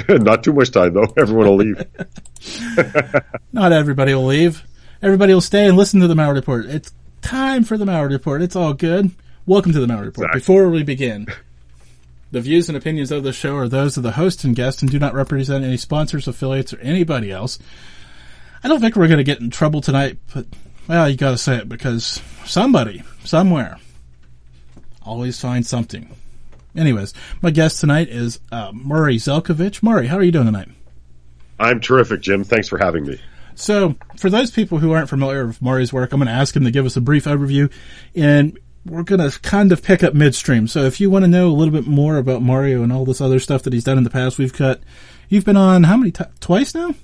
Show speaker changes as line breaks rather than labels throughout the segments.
Not too much time though. Everyone will leave.
Not everybody will leave. Everybody will stay and listen to the Malliard Report. It's time for the Malliard Report. It's all good. Welcome to the Malliard Report.
Exactly.
Before we begin, the views and opinions of the show are those of the host and guest and do not represent any sponsors, affiliates, or anybody else. I don't think we're going to get in trouble tonight, but well, you got to say it because somebody, somewhere, always finds something. Anyways, my guest tonight is uh, Morry Zelcovitch. Morry, how are you doing tonight?
I'm terrific, Jim. Thanks for having me.
So, for those people who aren't familiar with Morry's work, I'm going to ask him to give us a brief overview, and we're going to kind of pick up midstream. So, if you want to know a little bit more about Mario and all this other stuff that he's done in the past, we've cut. you've been on how many times? Twice now?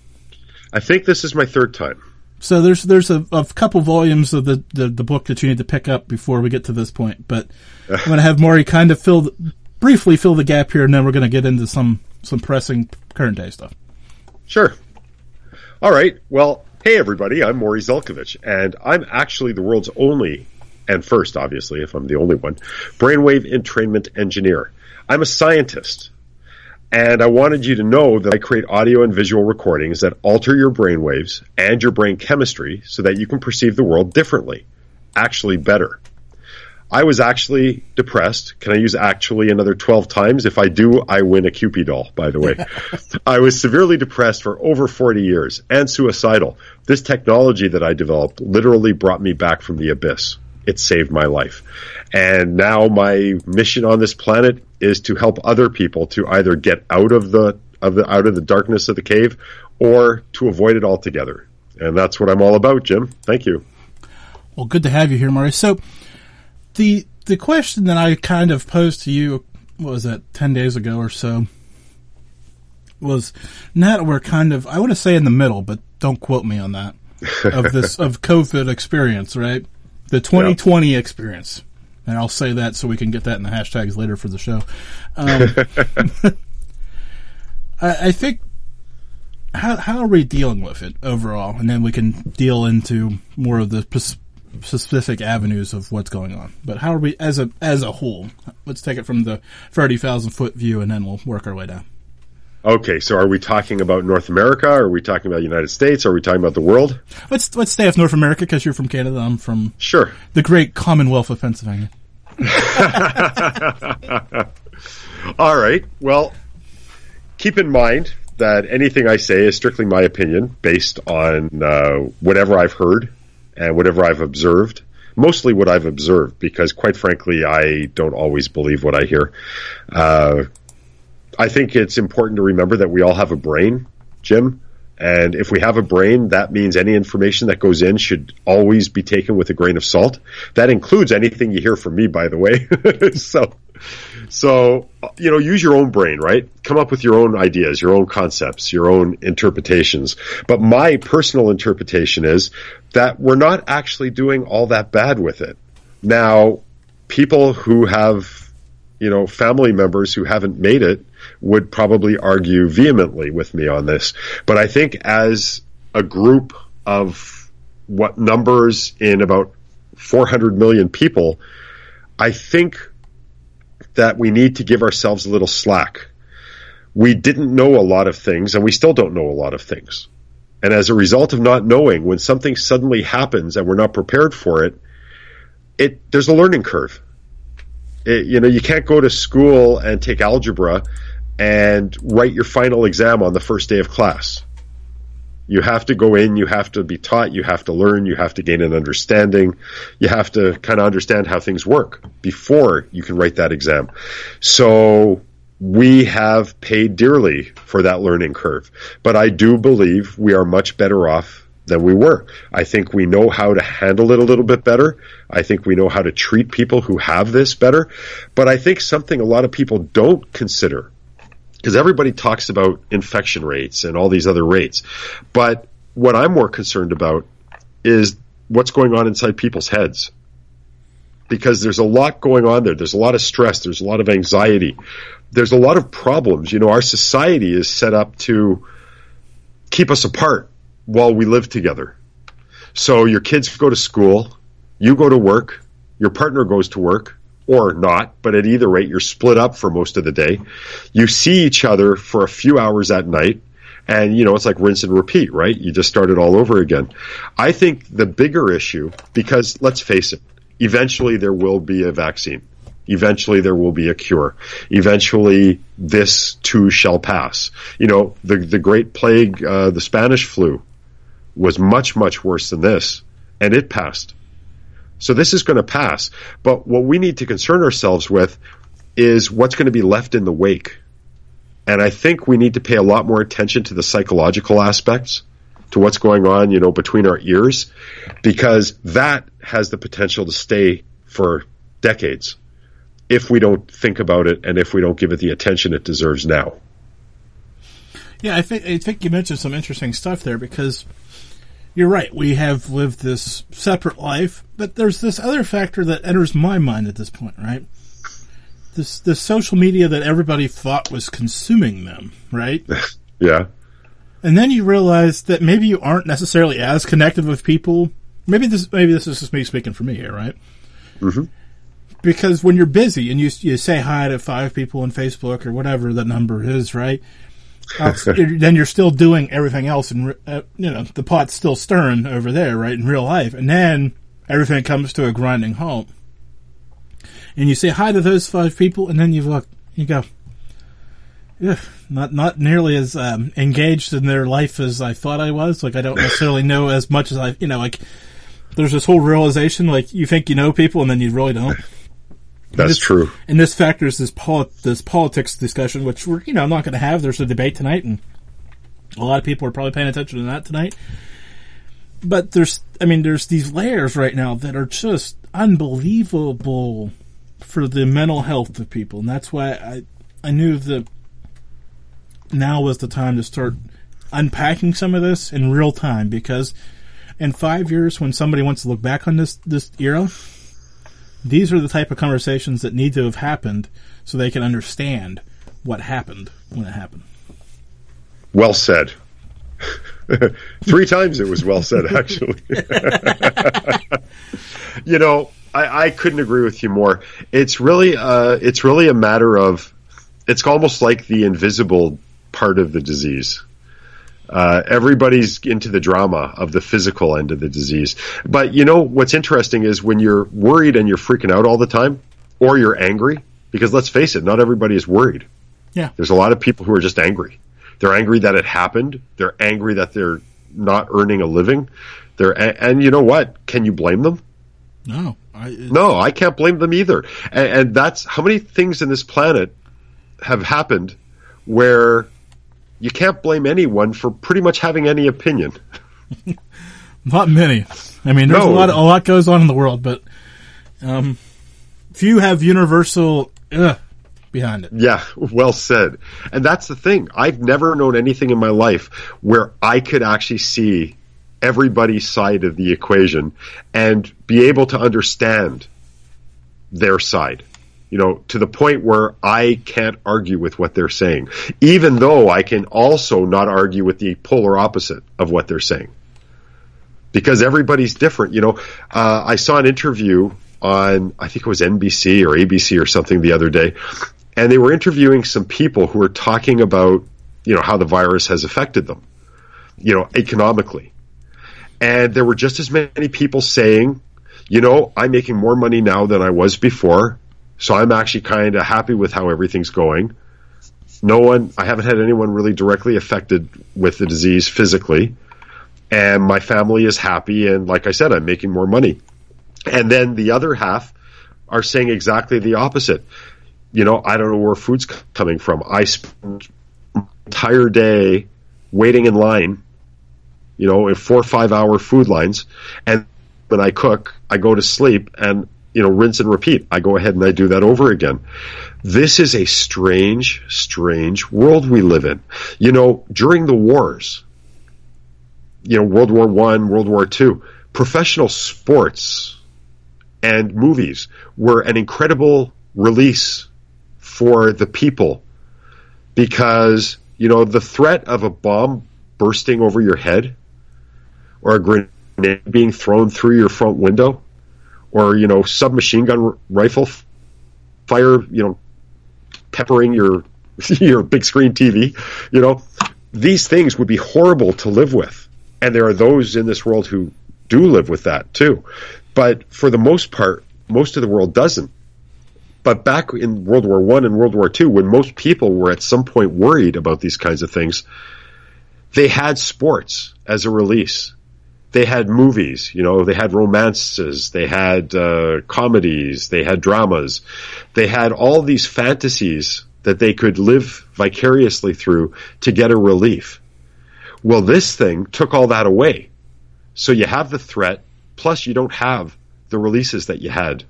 I think this is my third time.
So there's there's a, a couple volumes of the, the, the book that you need to pick up before we get to this point. But I'm going to have Morry kind of fill the, briefly fill the gap here, and then we're going to get into some some pressing current day stuff.
Sure. All right. Well, hey everybody. I'm Morry Zelcovitch, and I'm actually the world's only, and first, obviously, if I'm the only one, brainwave entrainment engineer. I'm a scientist. And I wanted you to know that I create audio and visual recordings that alter your brain waves and your brain chemistry so that you can perceive the world differently, actually better. I was actually depressed. Can I use actually another 12 times? If I do, I win a Cupid doll, by the way. I was severely depressed for over 40 years and suicidal. This technology that I developed literally brought me back from the abyss. It saved my life. And now my mission on this planet is to help other people to either get out of the, of the, out of the darkness of the cave or to avoid it altogether. And that's what I'm all about, Jim. Thank you.
Well, good to have you here, Morry. So, the the question that I kind of posed to you what was that ten days ago or so was now that we're kind of I want to say in the middle, but don't quote me on that of this of COVID experience, right? The 2020 experience, and I'll say that so we can get that in the hashtags later for the show. Um, I, I think how how are we dealing with it overall, and then we can deal into more of the specific avenues of what's going on. But how are we as a as a whole? Let's take it from the thirty thousand foot view, and then we'll work our way down.
Okay, so are we talking about North America? Are we talking about the United States? Are we talking about the world?
Let's let's stay with North America because you're from Canada. I'm from
Sure.
the great Commonwealth of Pennsylvania.
All right. Well, keep in mind that anything I say is strictly my opinion based on uh, whatever I've heard and whatever I've observed. Mostly what I've observed, because quite frankly, I don't always believe what I hear. Uh, I think it's important to remember that we all have a brain, Jim. And if we have a brain, that means any information that goes in should always be taken with a grain of salt. That includes anything you hear from me, by the way. so, so, you know, use your own brain, right? Come up with your own ideas, your own concepts, your own interpretations. But my personal interpretation is that we're not actually doing all that bad with it. Now, people who have, you know, family members who haven't made it would probably argue vehemently with me on this. But I think as a group of what numbers in about 400 million people, I think that we need to give ourselves a little slack. We didn't know a lot of things and we still don't know a lot of things. And as a result of not knowing, when something suddenly happens and we're not prepared for it, it, there's a learning curve. It, you know, you can't go to school and take algebra and write your final exam on the first day of class. You have to go in, you have to be taught, you have to learn, you have to gain an understanding, you have to kind of understand how things work before you can write that exam. So we have paid dearly for that learning curve. But I do believe we are much better off than we were. I think we know how to handle it a little bit better. I think we know how to treat people who have this better. But I think something a lot of people don't consider because everybody talks about infection rates and all these other rates. But what I'm more concerned about is what's going on inside people's heads. Because there's a lot going on there. There's a lot of stress. There's a lot of anxiety. There's a lot of problems. You know, our society is set up to keep us apart while we live together. So your kids go to school, you go to work, your partner goes to work, or not, but at either rate, you're split up for most of the day. You see each other for a few hours at night, and you know, it's like rinse and repeat, right? You just start it all over again. I think the bigger issue, because let's face it, eventually there will be a vaccine. Eventually there will be a cure. Eventually this too shall pass. You know, the, the great plague, uh, the Spanish flu was much, much worse than this, and it passed. So this is going to pass. But what we need to concern ourselves with is what's going to be left in the wake. And I think we need to pay a lot more attention to the psychological aspects, to what's going on, you know, between our ears, because that has the potential to stay for decades if we don't think about it and if we don't give it the attention it deserves now.
Yeah, I think I think you mentioned some interesting stuff there because you're right. We have lived this separate life, but there's this other factor that enters my mind at this point, right? This the social media that everybody thought was consuming them, right?
yeah.
And then you realize that maybe you aren't necessarily as connected with people. Maybe this maybe this is just me speaking for me here, right?
Mm-hmm.
Because when you're busy and you you say hi to five people on Facebook or whatever the number is, right? then you're still doing everything else, and uh, you know the pot's still stirring over there, right? In real life, and then everything comes to a grinding halt, and you say hi to those five people, and then you look, you go, yeah, not not nearly as um, engaged in their life as I thought I was. Like I don't necessarily know as much as I, you know, like there's this whole realization, like you think you know people, and then you really don't.
That's
this,
true.
And this factors this poli- this politics discussion, which we're you know I'm not going to have. There's a debate tonight, and a lot of people are probably paying attention to that tonight. But there's, I mean, there's these layers right now that are just unbelievable for the mental health of people, and that's why I I knew that now was the time to start unpacking some of this in real time because in five years, when somebody wants to look back on this this era, these are the type of conversations that need to have happened so they can understand what happened when it happened.
Well said. Three times it was well said, actually. you know, I, I, couldn't agree with you more. It's really, uh, it's really a matter of, it's almost like the invisible part of the disease. Uh, everybody's into the drama of the physical end of the disease. But you know what's interesting is when you're worried and you're freaking out all the time, or you're angry, because let's face it, not everybody is worried.
Yeah.
There's a lot of people who are just angry. They're angry that it happened. They're angry that they're not earning a living. They're and you know what? Can you blame them?
No.
I, no, I can't blame them either. And, and that's how many things in this planet have happened where you can't blame anyone for pretty much having any opinion.
Not many. I mean, there's no. a lot. A lot goes on in the world, but um, few have universal ugh, behind it.
Yeah, well said. And that's the thing. I've never known anything in my life where I could actually see everybody's side of the equation and be able to understand their side you know, to the point where I can't argue with what they're saying, even though I can also not argue with the polar opposite of what they're saying. Because everybody's different, you know. Uh, I saw an interview on, I think it was NBC or ABC or something the other day, and they were interviewing some people who were talking about, you know, how the virus has affected them, you know, economically. And there were just as many people saying, you know, I'm making more money now than I was before so I'm actually kind of happy with how everything's going. No one, I haven't had anyone really directly affected with the disease physically. And my family is happy. And like I said, I'm making more money. And then the other half are saying exactly the opposite. You know, I don't know where food's coming from. I spend entire day waiting in line, you know, in four or five hour food lines. And when I cook, I go to sleep and you know, rinse and repeat. I go ahead and I do that over again. This is a strange, strange world we live in. You know, during the wars, you know, World War One, World War Two, professional sports and movies were an incredible release for the people because, you know, the threat of a bomb bursting over your head or a grenade being thrown through your front window or, you know, submachine gun rifle fire, you know, peppering your, your big screen TV, you know, these things would be horrible to live with. And there are those in this world who do live with that too. But for the most part, most of the world doesn't. But back in World War One and World War Two, when most people were at some point worried about these kinds of things, they had sports as a release. They had movies, you know, they had romances, they had uh, comedies, they had dramas, they had all these fantasies that they could live vicariously through to get a relief. Well, this thing took all that away. So you have the threat, plus you don't have the releases that you had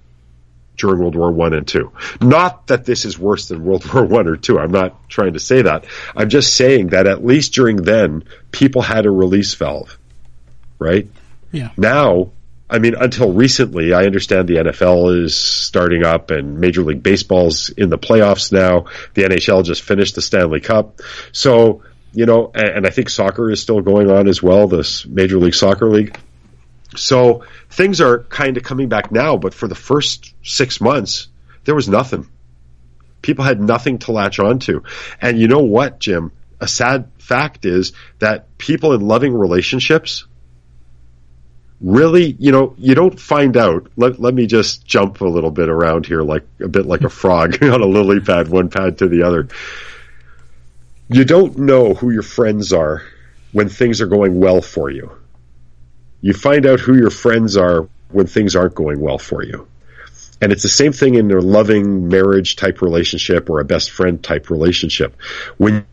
during World War One and Two. Not that this is worse than World War One or Two. I'm not trying to say that. I'm just saying that at least during then, people had a release valve, right?
Yeah.
Now, I mean, until recently, I understand the NFL is starting up and Major League Baseball's in the playoffs now. The NHL just finished the Stanley Cup. So, you know, and, and I think soccer is still going on as well, this Major League Soccer League. So things are kind of coming back now, but for the first six months, there was nothing. People had nothing to latch onto. And you know what, Jim? A sad fact is that people in loving relationships really, you know, you don't find out. Let, let me just jump a little bit around here, like a bit like a frog on a lily pad, one pad to the other. You don't know who your friends are when things are going well for you you find out who your friends are when things aren't going well for you. And it's the same thing in a loving marriage type relationship or a best friend type relationship. When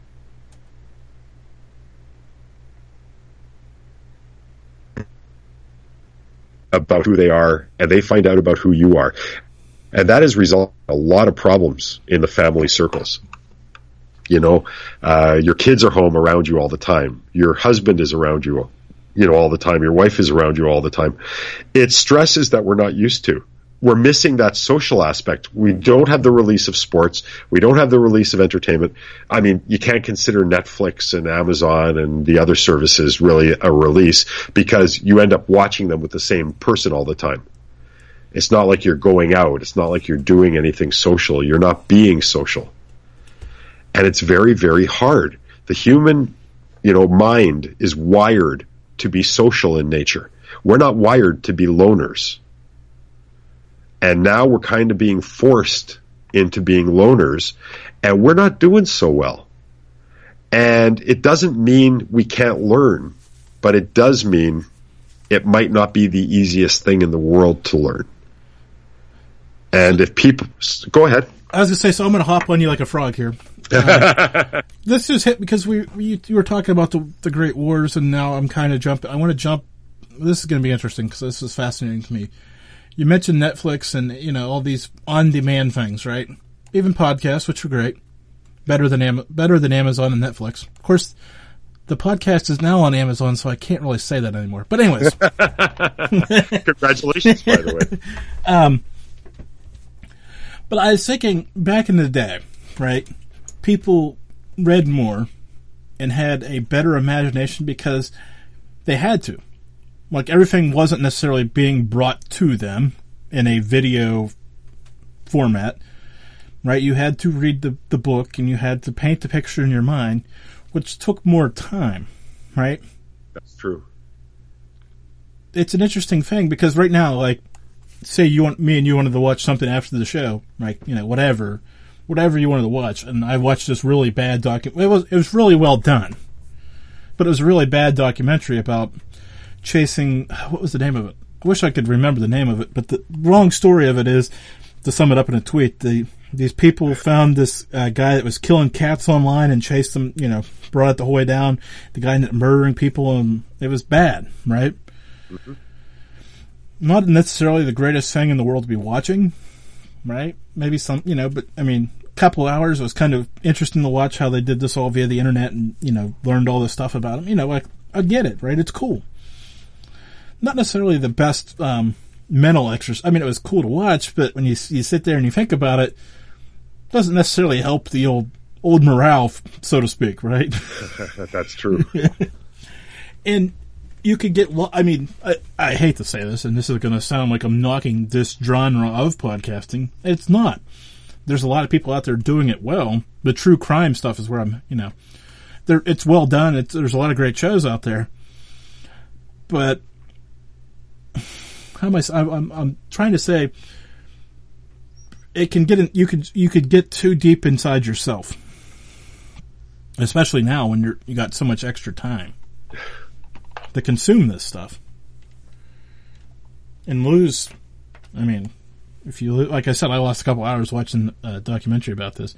about who they are and they find out about who you are. And that has resulted a lot of problems in the family circles. You know, uh, your kids are home around you all the time. Your husband is around you you know, all the time. Your wife is around you all the time. It's stresses that we're not used to. We're missing that social aspect. We don't have the release of sports. We don't have the release of entertainment. I mean, you can't consider Netflix and Amazon and the other services really a release because you end up watching them with the same person all the time. It's not like you're going out. It's not like you're doing anything social. You're not being social. And it's very, very hard. The human, you know, mind is wired to be social in nature. We're not wired to be loners. And now we're kind of being forced into being loners, and we're not doing so well. And it doesn't mean we can't learn, but it does mean it might not be the easiest thing in the world to learn. And if people go ahead,
I was gonna say, so I'm gonna hop on you like a frog here. Uh, this just hit because we, we you were talking about the the Great Wars, and now I'm kind of jumping. I want to jump. This is going to be interesting because this is fascinating to me. You mentioned Netflix and you know all these on demand things, right? Even podcasts, which are great, better than Am- better than Amazon and Netflix. Of course, the podcast is now on Amazon, so I can't really say that anymore. But anyways,
congratulations, by the way.
Um, but I was thinking back in the day, right? People read more and had a better imagination because they had to. Like everything wasn't necessarily being brought to them in a video format, right? You had to read the, the book and you had to paint the picture in your mind, which took more time, right?
That's true.
It's an interesting thing because right now, like, say you want me and you wanted to watch something after the show, like you know whatever, whatever you wanted to watch, and I watched this really bad docu. It was it was really well done, but it was a really bad documentary about chasing. What was the name of it? I wish I could remember the name of it, but the wrong story of it is to sum it up in a tweet. The these people found this uh, guy that was killing cats online and chased them. You know, brought it the whole way down. The guy ended up murdering people, and it was bad, right? Mm-hmm not necessarily the greatest thing in the world to be watching, right? Maybe some, you know, but I mean, a couple hours was kind of interesting to watch how they did this all via the internet and, you know, learned all this stuff about them. You know, like, I get it, right? It's cool. Not necessarily the best, um, mental exercise. I mean, it was cool to watch, but when you, you sit there and you think about it, it doesn't necessarily help the old, old morale, so to speak, right?
That's true.
and you could get. I mean, I, I hate to say this, and this is going to sound like I'm knocking this genre of podcasting. It's not. There's a lot of people out there doing it well. The true crime stuff is where I'm. You know, there it's well done. It's, there's a lot of great shows out there, but how am I? I'm, I'm trying to say it can get in, you could you could get too deep inside yourself, especially now when you're you got so much extra time to consume this stuff and lose. I mean, if you like I said, I lost a couple hours watching a documentary about this.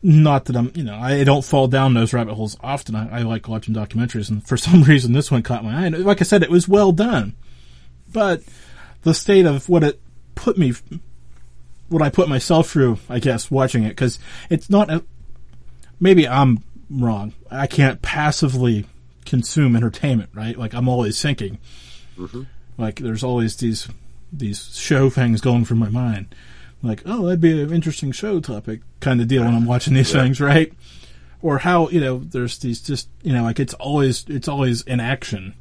Not that I'm, you know, I don't fall down those rabbit holes often. I, I like watching documentaries, and for some reason, this one caught my eye. And like I said, it was well done, but the state of what it put me, what I put myself through, I guess, watching it, because it's not. A, maybe I'm wrong. I can't passively consume entertainment, right? Like I'm always thinking. Mm-hmm. Like there's always these these show things going through my mind. Like, oh, that'd be an interesting show topic kind of deal when I'm watching these yeah. things, right? Or how you know there's these just you know like it's always it's always in action.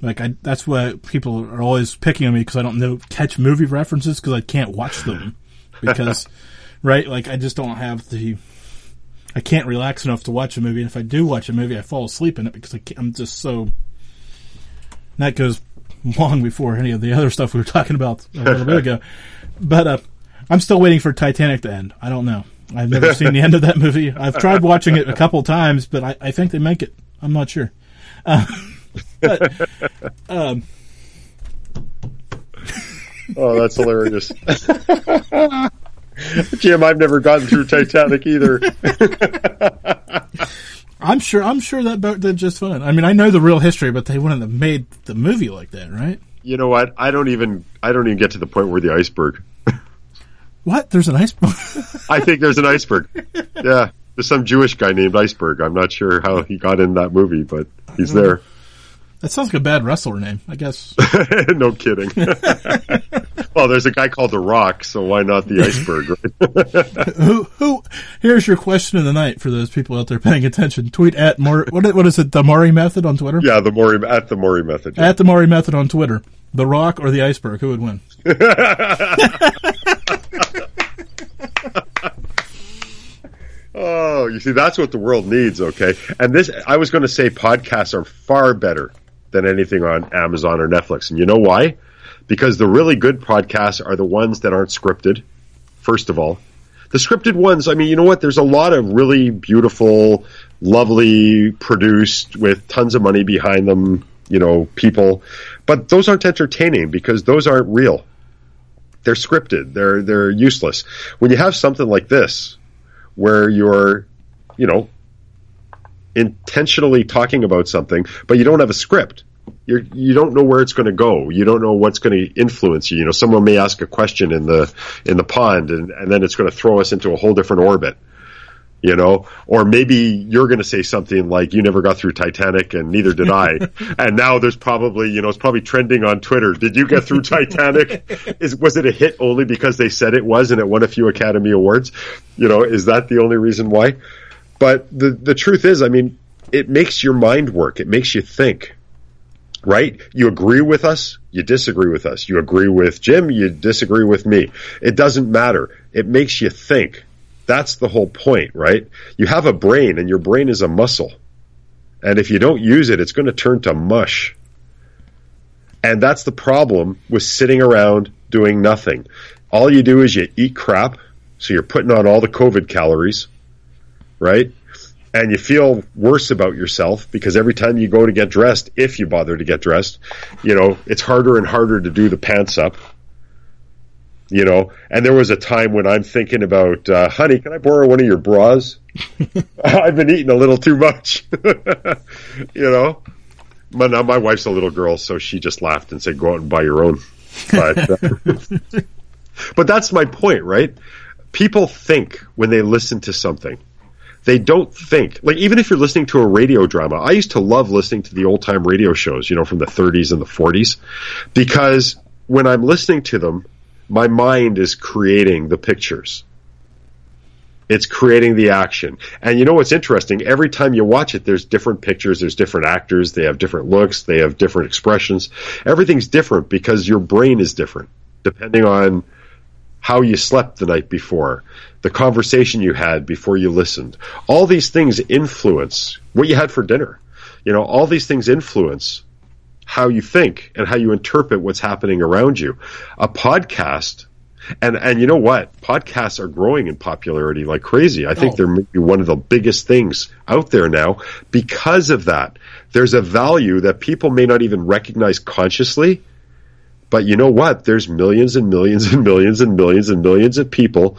Like I, that's why people are always picking on me because I don't know catch movie references because I can't watch them because, right? Like I just don't have the I can't relax enough to watch a movie, and if I do watch a movie, I fall asleep in it because I am just so. That goes long before any of the other stuff we were talking about a little bit ago, but uh, I'm still waiting for Titanic to end. I don't know. I've never seen the end of that movie. I've tried watching it a couple times, but I, I think they make it. I'm not sure. Uh, but, um,
oh, that's hilarious. Jim, I've never gotten through Titanic either.
I'm sure. I'm sure that boat did just fine. I mean, I know the real history, but they wouldn't have made the movie like that, right?
You know what? I don't even. I don't even get to the point where the iceberg.
what? There's an iceberg.
I think there's an iceberg. Yeah, there's some Jewish guy named Iceberg. I'm not sure how he got in that movie, but he's there.
That sounds like a bad wrestler name, I guess.
no kidding. well, there's a guy called The Rock, so why not the iceberg,
right? who, who, here's your question of the night for those people out there paying attention. Tweet at Morry, what, what is it, the Morry Method on Twitter?
Yeah, the Morry, at the Morry Method. Yeah.
At the Morry Method on Twitter. The Rock or the iceberg, who would win?
Oh, you see, that's what the world needs, okay? And this, I was going to say podcasts are far better than anything on Amazon or Netflix. And you know why? Because the really good podcasts are the ones that aren't scripted, first of all. The scripted ones, I mean, you know what? There's a lot of really beautiful, lovely, produced with tons of money behind them, you know, people. But those aren't entertaining because those aren't real. They're scripted. They're, they're useless. When you have something like this, where you're, you know, intentionally talking about something, but you don't have a script. You're, you don't know where it's going to go. You don't know what's going to influence you. You know, someone may ask a question in the in the pond, and, and then it's going to throw us into a whole different orbit. You know, or maybe you're going to say something like, "You never got through Titanic, and neither did I." and now there's probably, you know, it's probably trending on Twitter. Did you get through Titanic? Is was it a hit only because they said it was and it won a few Academy Awards? You know, is that the only reason why? But the the truth is, I mean, it makes your mind work. It makes you think. Right? You agree with us, you disagree with us. You agree with Jim, you disagree with me. It doesn't matter. It makes you think. That's the whole point, right? You have a brain and your brain is a muscle. And if you don't use it, it's going to turn to mush. And that's the problem with sitting around doing nothing. All you do is you eat crap, so you're putting on all the COVID calories right? And you feel worse about yourself because every time you go to get dressed, if you bother to get dressed, you know, it's harder and harder to do the pants up. You know, and there was a time when I'm thinking about, uh, honey, can I borrow one of your bras? I've been eating a little too much. you know, but now my wife's a little girl, so she just laughed and said, "Go out and buy your own." But, uh, but that's my point, right? People think when they listen to something. They don't think. Like, even if you're listening to a radio drama, I used to love listening to the old time radio shows, you know, from the 30s and the 40s, because when I'm listening to them, my mind is creating the pictures. It's creating the action. And you know what's interesting? Every time you watch it, there's different pictures, there's different actors, they have different looks, they have different expressions. Everything's different because your brain is different, depending on how you slept the night before, the conversation you had before you listened. All these things influence what you had for dinner. You know, all these things influence how you think and how you interpret what's happening around you. A podcast and and you know what? Podcasts are growing in popularity like crazy. I think
Oh.
they're maybe one of the biggest things out there now because of that. There's a value that people may not even recognize consciously, but you know what? There's millions and millions and millions and millions and millions of people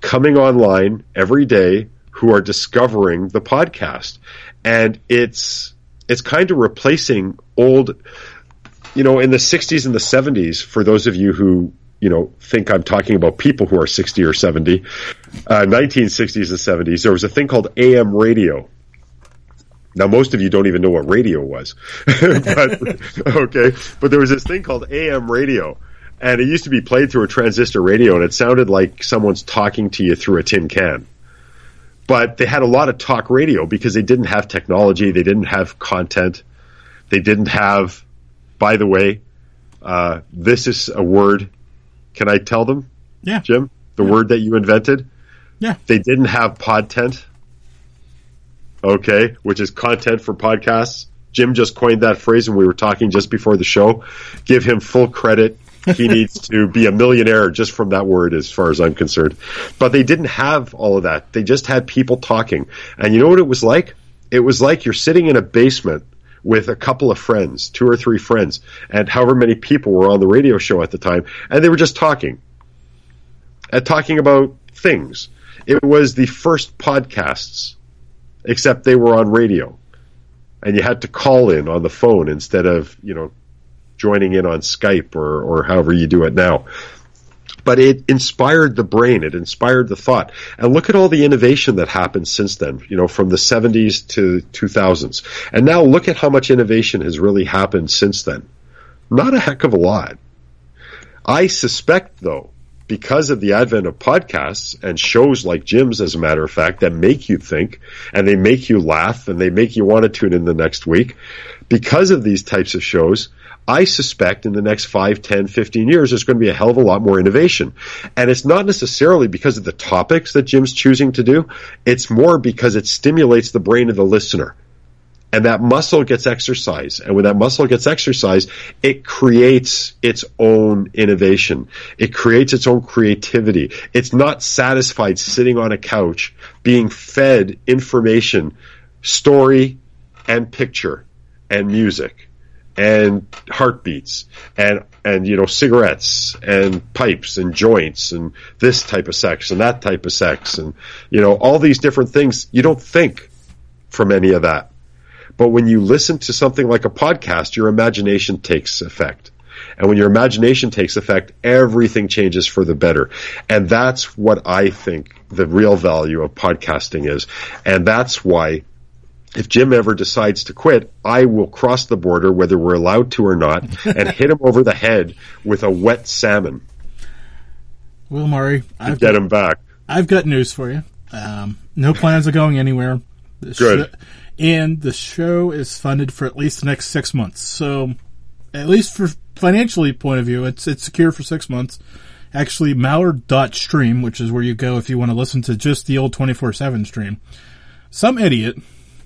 coming online every day who are discovering the podcast. And it's it's kind of replacing old you know, in the 60s and the 70s, for those of you who, you know, think I'm talking about people who are 60 or 70, uh, 1960s and 70s, there was a thing called AM radio. Now, most of you don't even know what radio was. but, okay. But there was this thing called AM radio. And it used to be played through a transistor radio, and it sounded like someone's talking to you through a tin can but they had a lot of talk radio because they didn't have technology, they didn't have content, they didn't have. By the way, uh, this is a word. Can I tell them,
Yeah.
Jim? The word that you invented.
Yeah.
They didn't have podtent. Okay, which is content for podcasts. Jim just coined that phrase when we were talking just before the show. Give him full credit. He needs to be a millionaire just from that word, as far as I'm concerned. But they didn't have all of that. They just had people talking. And you know what it was like? It was like you're sitting in a basement with a couple of friends, two or three friends, and however many people were on the radio show at the time, and they were just talking. And talking about things. It was the first podcasts, except they were on radio. And you had to call in on the phone instead of, you know, joining in on Skype or, or however you do it now. But it inspired the brain. It inspired the thought. And look at all the innovation that happened since then, you know, from the 70s to 2000s. And now look at how much innovation has really happened since then. Not a heck of a lot. I suspect, though, because of the advent of podcasts and shows like Jim's, as a matter of fact, that make you think and they make you laugh and they make you want to tune in the next week, because of these types of shows, I suspect in the next 5, 10, 15 years, there's going to be a hell of a lot more innovation. And it's not necessarily because of the topics that Jim's choosing to do. It's more because it stimulates the brain of the listener. And that muscle gets exercised. And when that muscle gets exercised, it creates its own innovation. It creates its own creativity. It's not satisfied sitting on a couch being fed information, story and picture and music and heartbeats and and you know cigarettes and pipes and joints and this type of sex and that type of sex and you know all these different things you don't think from any of that but when you listen to something like a podcast your imagination takes effect and when your imagination takes effect everything changes for the better and that's what i think the real value of podcasting is and that's why if Jim ever decides to quit, I will cross the border, whether we're allowed to or not, and hit him over the head with a wet salmon
Will
Morry,
I've
get him back.
I've got news for you. Um, no plans of going anywhere. The
Good.
sho- and the show is funded for at least the next six months. So, at least for financially point of view, it's it's secure for six months. Actually, Malliard.stream, which is where you go if you want to listen to just the old 24-7 stream. Some idiot,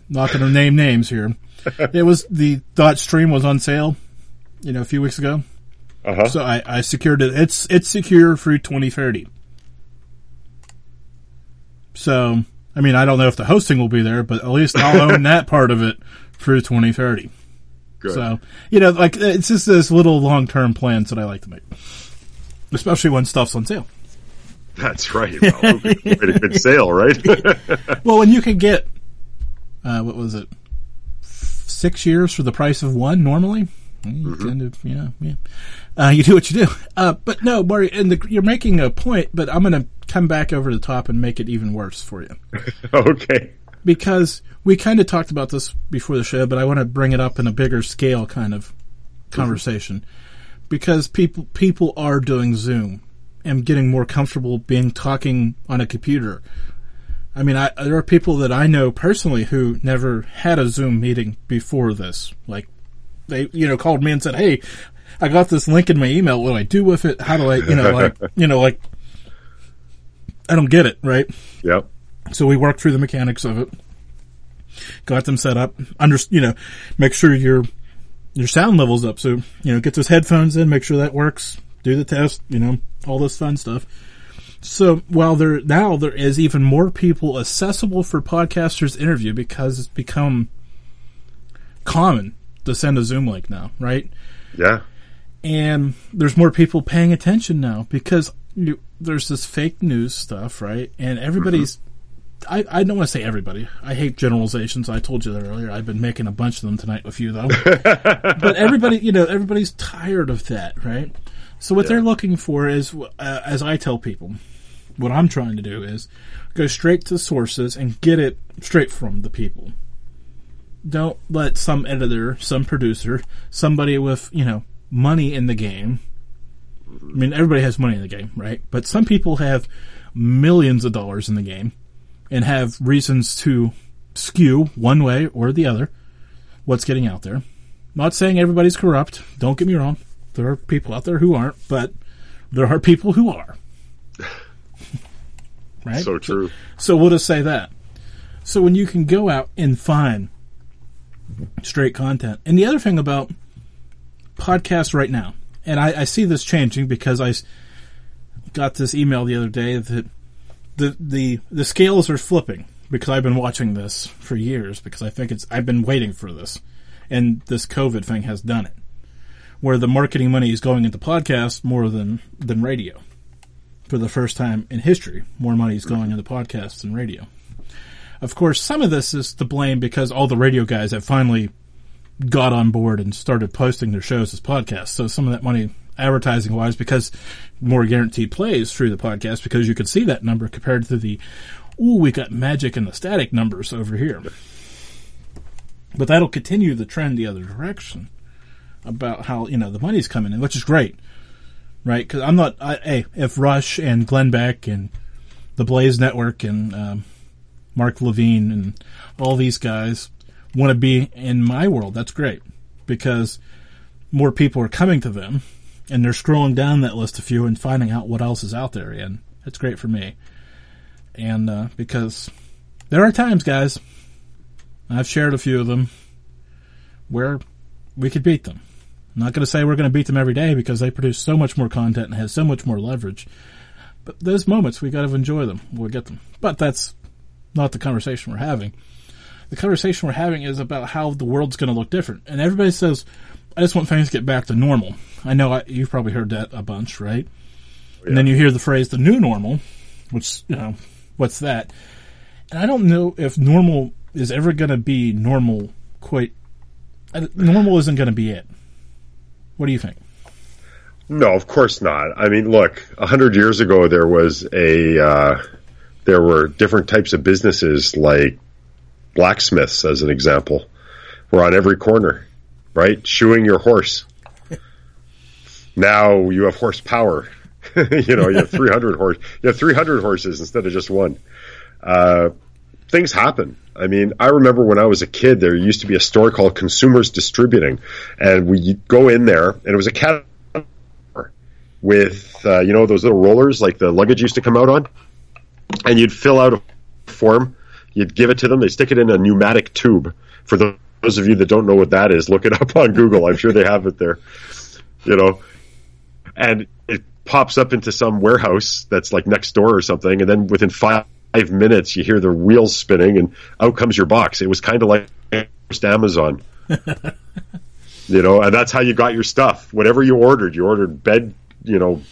not going to name names here. It was the dot stream was on sale, you know, a few weeks ago.
Uh huh.
So I, I secured it. It's it's secure through 2030. So I mean, I don't know if the hosting will be there, but at least I'll own that part of it through 2030.
Good.
So you know, like it's just this little long term plans that I like to make, especially when stuff's on sale.
That's right. Well, we made a good sale, right?
Well, when you can get, uh, what was it, six years for the price of one normally? You kind of, know, yeah. Uh, you do what you do. Uh, but no, Marty, and the, you're making a point, but I'm going to come back over the top and make it even worse for you.
okay.
Because we kind of talked about this before the show, but I want to bring it up in a bigger scale kind of conversation. Because people, people are doing Zoom and getting more comfortable being talking on a computer. I mean, I, there are people that I know personally who never had a Zoom meeting before this. Like, they, you know, called me and said, Hey, I got this link in my email. What do I do with it? How do I, you know, like, you know, like, I don't get it, right?
Yep.
So we worked through the mechanics of it, got them set up, under, you know, make sure your, your sound level's up. So, you know, get those headphones in, make sure that works, do the test, you know, all this fun stuff. So while there now there is even more people accessible for podcasters interview because it's become common to send a Zoom link now, right?
Yeah.
And there's more people paying attention now because you, there's this fake news stuff, right? And everybody's I, I don't want to say everybody. I hate generalizations. I told you that earlier. I've been making a bunch of them tonight with you though. but everybody, you know, everybody's tired of that, right? So what
Yeah.
they're looking for is, uh, as I tell people, what I'm trying to do is go straight to sources and get it straight from the people. Don't let some editor, some producer, somebody with, you know, money in the game. I mean, everybody has money in the game, right? But some people have millions of dollars in the game and have reasons to skew one way or the other what's getting out there. Not saying everybody's corrupt. Don't get me wrong. There are people out there who aren't, but there are people who are. right?
So true.
So we'll just say that. So when you can go out and find straight content, and the other thing about podcasts right now, and I, I see this changing because I got this email the other day that the the the scales are flipping because I've been watching this for years because I think it's I've been waiting for this, and this COVID thing has done it, where the marketing money is going into podcasts more than than radio. For the first time in history, more money is going into podcasts than radio. Of course, some of this is to blame because all the radio guys have finally got on board and started posting their shows as podcasts. So some of that money, advertising wise, because more guaranteed plays through the podcast, because you could see that number compared to the, ooh, we got magic and the static numbers over here. But that'll continue the trend the other direction about how, you know, the money's coming in, which is great right? Because I'm not. I, hey, if Rush and Glenn Beck and the Blaze Network and um, Mark Levin and all these guys want to be in my world, that's great because more people are coming to them and they're scrolling down that list of few and finding out what else is out there, and that's great for me. And uh, because there are times, guys, I've shared a few of them where we could beat them. I'm not going to say we're going to beat them every day because they produce so much more content and have so much more leverage. But those moments, we got to enjoy them. We'll get them. But that's not the conversation we're having. The conversation we're having is about how the world's going to look different. And everybody says, I just want things to get back to normal. I know I, you've probably heard that a bunch, right? And then you hear the phrase the new normal, which, you know, what's that? And I don't know if normal is ever going to be normal quite. Normal isn't going to be it. What do you think?
No, of course not. I mean, look, a hundred years ago there was a uh, there were different types of businesses like blacksmiths, as an example, were on every corner, right? Shoeing your horse. now you have horsepower. you know, you have 300 horse, you have 300 horses instead of just one. Uh, things happen. I mean, I remember when I was a kid, there used to be a store called Consumers Distributing, and we go in there, and it was a cat with uh, you know those little rollers like the luggage used to come out on, and you'd fill out a form, you'd give it to them, they stick it in a pneumatic tube. For those of you that don't know what that is, look it up on Google. I'm sure they have it there. You know, and it pops up into some warehouse that's like next door or something, and then within five minutes you hear the wheels spinning, and out comes your box. It was kind of like first Amazon. you know, and that's how you got your stuff. Whatever you ordered, you ordered bed, you know,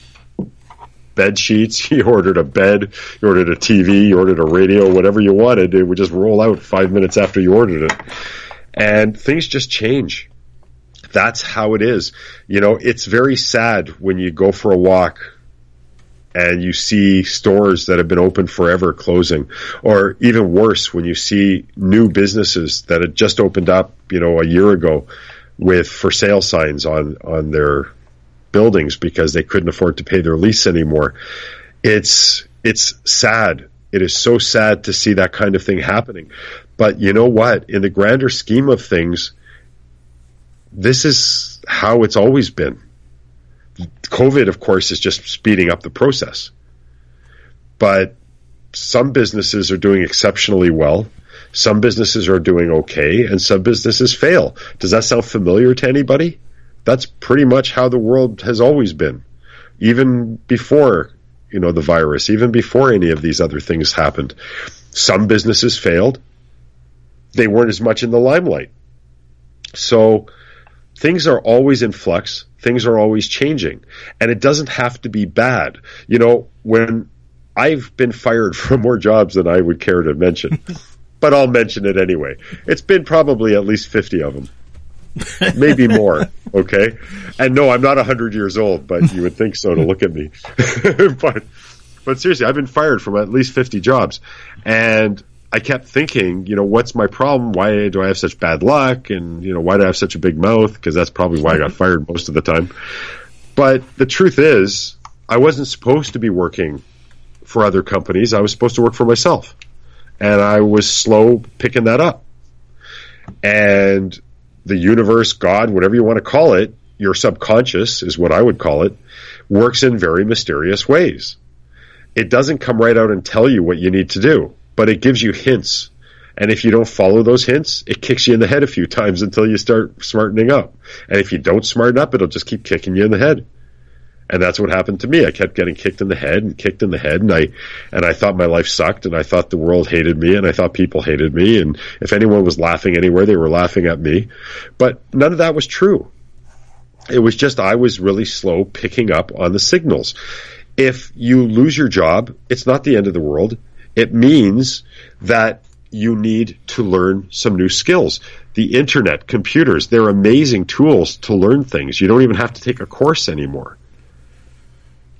bed sheets, you ordered a bed, you ordered a TV, you ordered a radio, whatever you wanted, it would just roll out five minutes after you ordered it. And things just change. That's how it is. You know, it's very sad when you go for a walk and you see stores that have been open forever closing, or even worse, when you see new businesses that had just opened up, you know, a year ago with for sale signs on, on their buildings because they couldn't afford to pay their lease anymore. It's, it's sad. It is so sad to see that kind of thing happening. But you know what? In the grander scheme of things, this is how it's always been. COVID, of course, is just speeding up the process. But some businesses are doing exceptionally well. Some businesses are doing okay and some businesses fail. Does that sound familiar to anybody? That's pretty much how the world has always been. Even before, you know, the virus, even before any of these other things happened. Some businesses failed. They weren't as much in the limelight. So things are always in flux. Things are always changing. And it doesn't have to be bad. You know, when I've been fired from more jobs than I would care to mention, but I'll mention it anyway. It's been probably at least 50 of them. Maybe more. Okay. And no, I'm not 100 years old, but you would think so to look at me. but, but seriously, I've been fired from at least 50 jobs. And I kept thinking, you know, what's my problem? Why do I have such bad luck? And, you know, why do I have such a big mouth? Because that's probably why I got fired most of the time. But the truth is, I wasn't supposed to be working for other companies. I was supposed to work for myself. And I was slow picking that up. And the universe, God, whatever you want to call it, your subconscious is what I would call it, works in very mysterious ways. It doesn't come right out and tell you what you need to do but it gives you hints. And if you don't follow those hints, it kicks you in the head a few times until you start smartening up. And if you don't smarten up, it'll just keep kicking you in the head. And that's what happened to me. I kept getting kicked in the head and kicked in the head and I, and I thought my life sucked and I thought the world hated me and I thought people hated me. And if anyone was laughing anywhere, they were laughing at me. But none of that was true. It was just I was really slow picking up on the signals. If you lose your job, it's not the end of the world it means that you need to learn some new skills. The internet, computers, they're amazing tools to learn things. You don't even have to take a course anymore.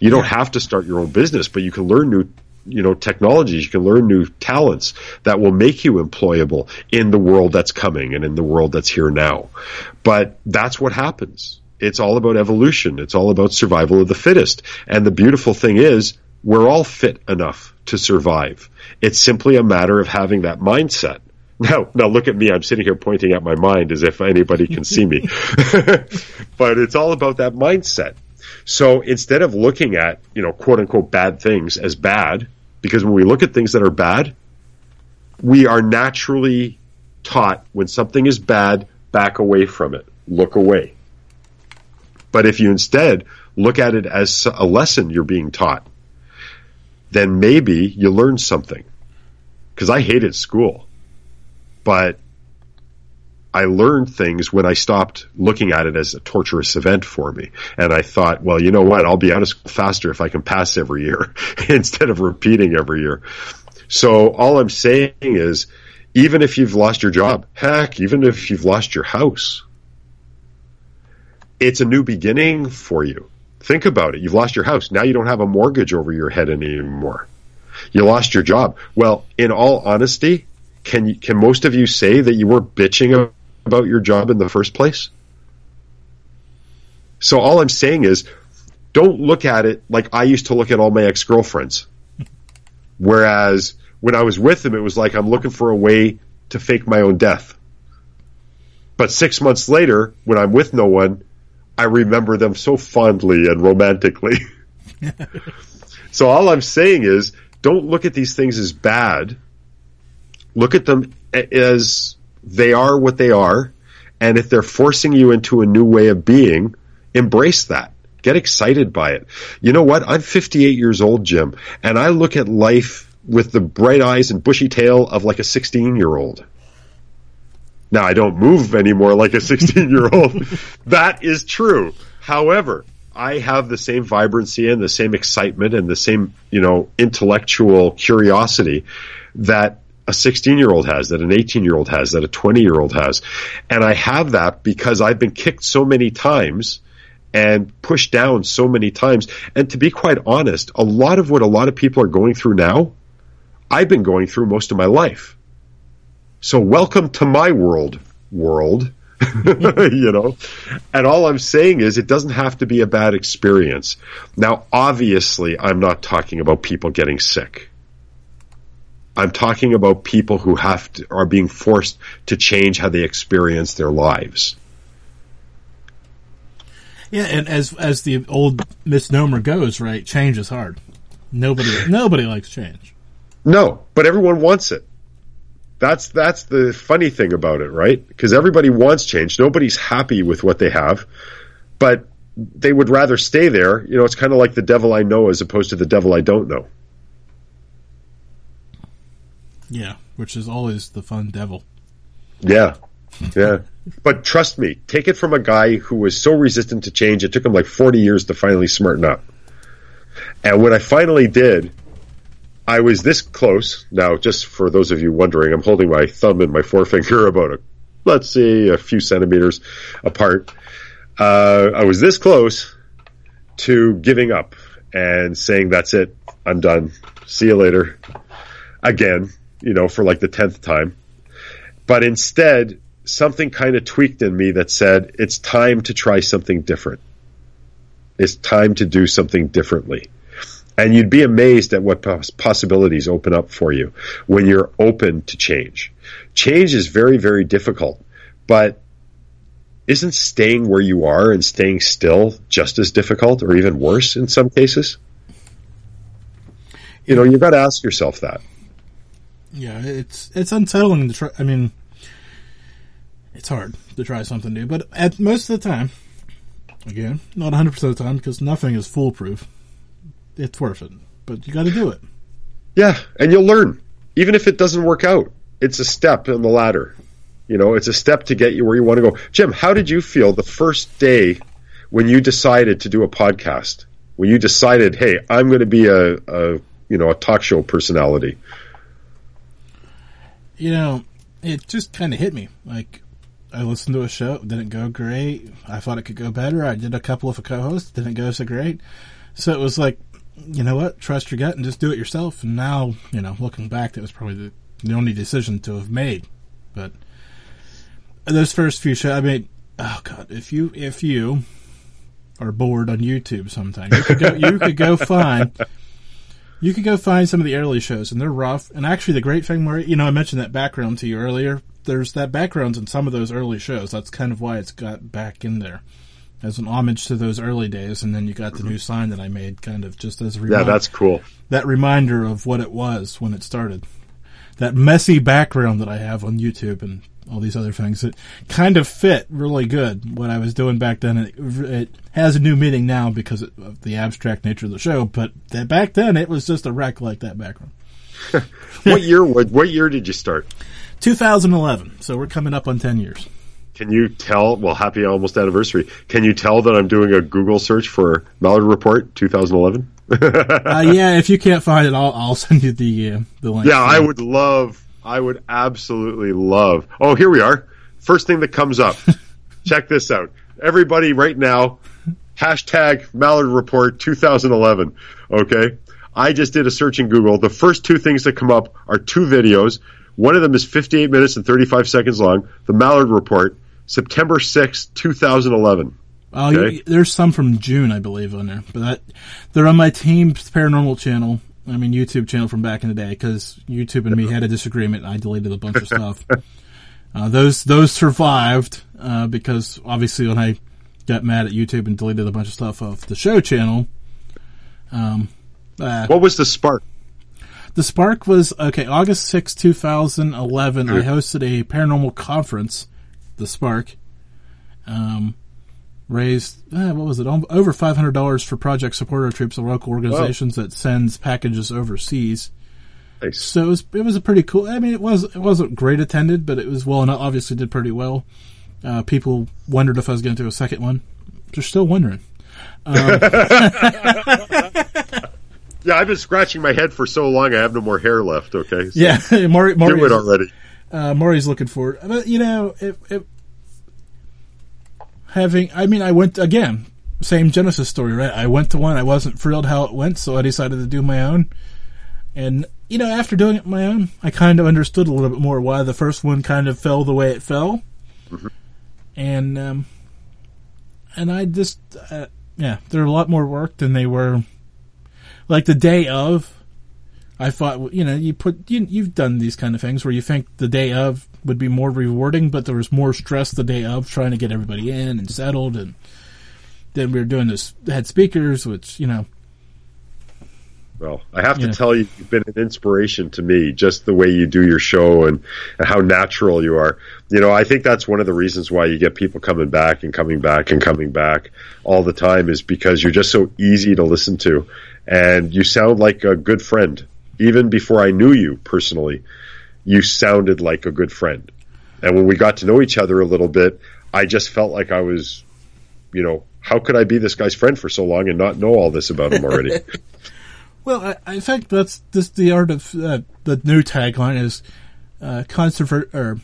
You don't have to start your own business, but you can learn new you know technologies you can learn new talents that will make you employable in the world that's coming and in the world that's here now but that's what happens it's all about evolution it's all about survival of the fittest and the beautiful thing is we're all fit enough to survive. It's simply a matter of having that mindset. Now, now look at me. I'm sitting here pointing at my mind as if anybody can see me. but it's all about that mindset. So instead of looking at, you know, quote unquote bad things as bad, because when we look at things that are bad, we are naturally taught when something is bad, back away from it. Look away. But if you instead look at it as a lesson you're being taught, then maybe you learn something. Because I hated school, but I learned things when I stopped looking at it as a torturous event for me. And I thought, well, you know what? I'll be out of school faster if I can pass every year instead of repeating every year. So all I'm saying is, even if you've lost your job, heck, even if you've lost your house, it's a new beginning for you. Think about it. You've lost your house. Now you don't have a mortgage over your head anymore. You lost your job. Well, in all honesty, can you, can most of you say that you were bitching about your job in the first place? So all I'm saying is, don't look at it like I used to look at all my ex-girlfriends. Whereas when I was with them, it was like I'm looking for a way to fake my own death. But six months later, when I'm with no one, I remember them so fondly and romantically. so all I'm saying is, don't look at these things as bad. Look at them as they are what they are. And if they're forcing you into a new way of being, embrace that. Get excited by it. You know what? I'm 58 years old, Jim, and I look at life with the bright eyes and bushy tail of like a 16 year old. Now I don't move anymore like a 16 year old. that is true. However, I have the same vibrancy and the same excitement and the same, you know, intellectual curiosity that a 16 year old has, that an 18 year old has, that a 20 year old has. And I have that because I've been kicked so many times and pushed down so many times. And to be quite honest, a lot of what a lot of people are going through now, I've been going through most of my life. So welcome to my world, world. you know, and all I'm saying is it doesn't have to be a bad experience. Now, obviously, I'm not talking about people getting sick. I'm talking about people who have to, are being forced to change how they experience their lives.
Yeah, and as as the old misnomer goes, right? Change is hard. Nobody nobody likes change.
No, but everyone wants it. That's that's the funny thing about it, right? Because everybody wants change. Nobody's happy with what they have, but they would rather stay there. You know, it's kind of like the devil I know as opposed to the devil I don't know.
Yeah, which is always the fun devil.
Yeah. Yeah. but trust me, take it from a guy who was so resistant to change, it took him like 40 years to finally smarten up. And when I finally did, I was this close. Now, just for those of you wondering, I'm holding my thumb and my forefinger about a, let's see, a few centimeters apart. Uh, I was this close to giving up and saying, that's it. I'm done. See you later. Again, you know, for like the 10th time. But instead, something kind of tweaked in me that said, it's time to try something different. It's time to do something differently. And you'd be amazed at what possibilities open up for you when you're open to change. Change is very, very difficult, but isn't staying where you are and staying still just as difficult or even worse in some cases? You know, you've got to ask yourself that.
Yeah, it's it's unsettling to try. I mean, it's hard to try something new, but at most of the time, again, not 100 percent of the time because nothing is foolproof. It's worth it, but you got to do it.
Yeah, and you'll learn, even if it doesn't work out. It's a step in the ladder. You know, it's a step to get you where you want to go. Jim, how did you feel the first day when you decided to do a podcast? When you decided, hey, I'm going to be a, a you know a talk show personality
you know, it just kind of hit me. Like, I listened to a show, didn't go great. I thought it could go better. I did a couple of co-hosts, didn't go so great. So it was like, you know what? Trust your gut and just do it yourself. And now, you know, looking back, that was probably the, the only decision to have made. But those first few shows, I mean, oh god, if you if you are bored on YouTube sometimes you could go you could go find you could go find some of the early shows, and they're rough. And actually, the great thing, where you know, I mentioned that background to you earlier. There's that background in some of those early shows. That's kind of why it's got back in there as an homage to those early days. And then you got the new sign that I made, kind of just as a
reminder. Yeah, that's cool.
That reminder of what it was when it started. That messy background that I have on YouTube and all these other things that kind of fit really good what I was doing back then. It, it has a new meaning now because of the abstract nature of the show, but back then it was just a wreck like that background.
what year? What, what year did you start?
2011. So we're coming up on 10 years.
Can you tell? Well, happy almost anniversary. Can you tell that I'm doing a Google search for Malliard Report 2011?
uh, yeah, if you can't find it, I'll, I'll send you the uh, the link.
Yeah, I would love I would absolutely love. Oh, here we are. First thing that comes up. Check this out. Everybody right now, hashtag Malliard Report 2011. Okay. I just did a search in Google. The first two things that come up are two videos. One of them is 58 minutes and 35 seconds long. The Malliard Report, September 6th, 2011.
Oh, okay? there's some from June, I believe, on there. But that, they're on my team's paranormal channel. I mean, YouTube channel from back in the day because YouTube and me had a disagreement. I deleted a bunch of stuff. Uh, those those survived uh, because obviously when I got mad at YouTube and deleted a bunch of stuff off the show channel. Um,
uh, what was the spark?
The spark was okay. August 6, two thousand eleven. Sure. I hosted a paranormal conference. The spark. Um, raised eh, what was it over five hundred dollars for project supporter troops, a local organizations that sends packages overseas.
Nice.
So it was it was a pretty cool. I mean, it was it wasn't great attended, but it was well and Obviously, did pretty well. Uh, people wondered if I was going to do a second one. They're still wondering. Um,
Yeah, I've been scratching my head for so long. I have no more hair left. Okay. So
yeah, Morry,
Do it already.
uh, Morry's looking for it. But you know, it, it, having, I mean, I went again, same Genesis story, right? I went to one, I wasn't thrilled how it went, so I decided to do my own. And you know, after doing it my own, I kind of understood a little bit more why the first one kind of fell the way it fell. And um, and I just, uh, yeah, they're a lot more work than they were. Like the day of, I thought, you know, you put you, you've done these kind of things where you think the day of would be more rewarding, but there was more stress the day of trying to get everybody in and settled, and then we were doing this had speakers, which you know,
Well, I have to tell you, you've been an inspiration to me, just the way you do your show and, and how natural you are. You know, I think that's one of the reasons why you get people coming back and coming back and coming back all the time is because you're just so easy to listen to. And you sound like a good friend. Even before I knew you personally, you sounded like a good friend. And when we got to know each other a little bit, I just felt like I was, you know, how could I be this guy's friend for so long and not know all this about him already?
Well, I, I think that's just the art of uh, the new tagline is uh, controver- or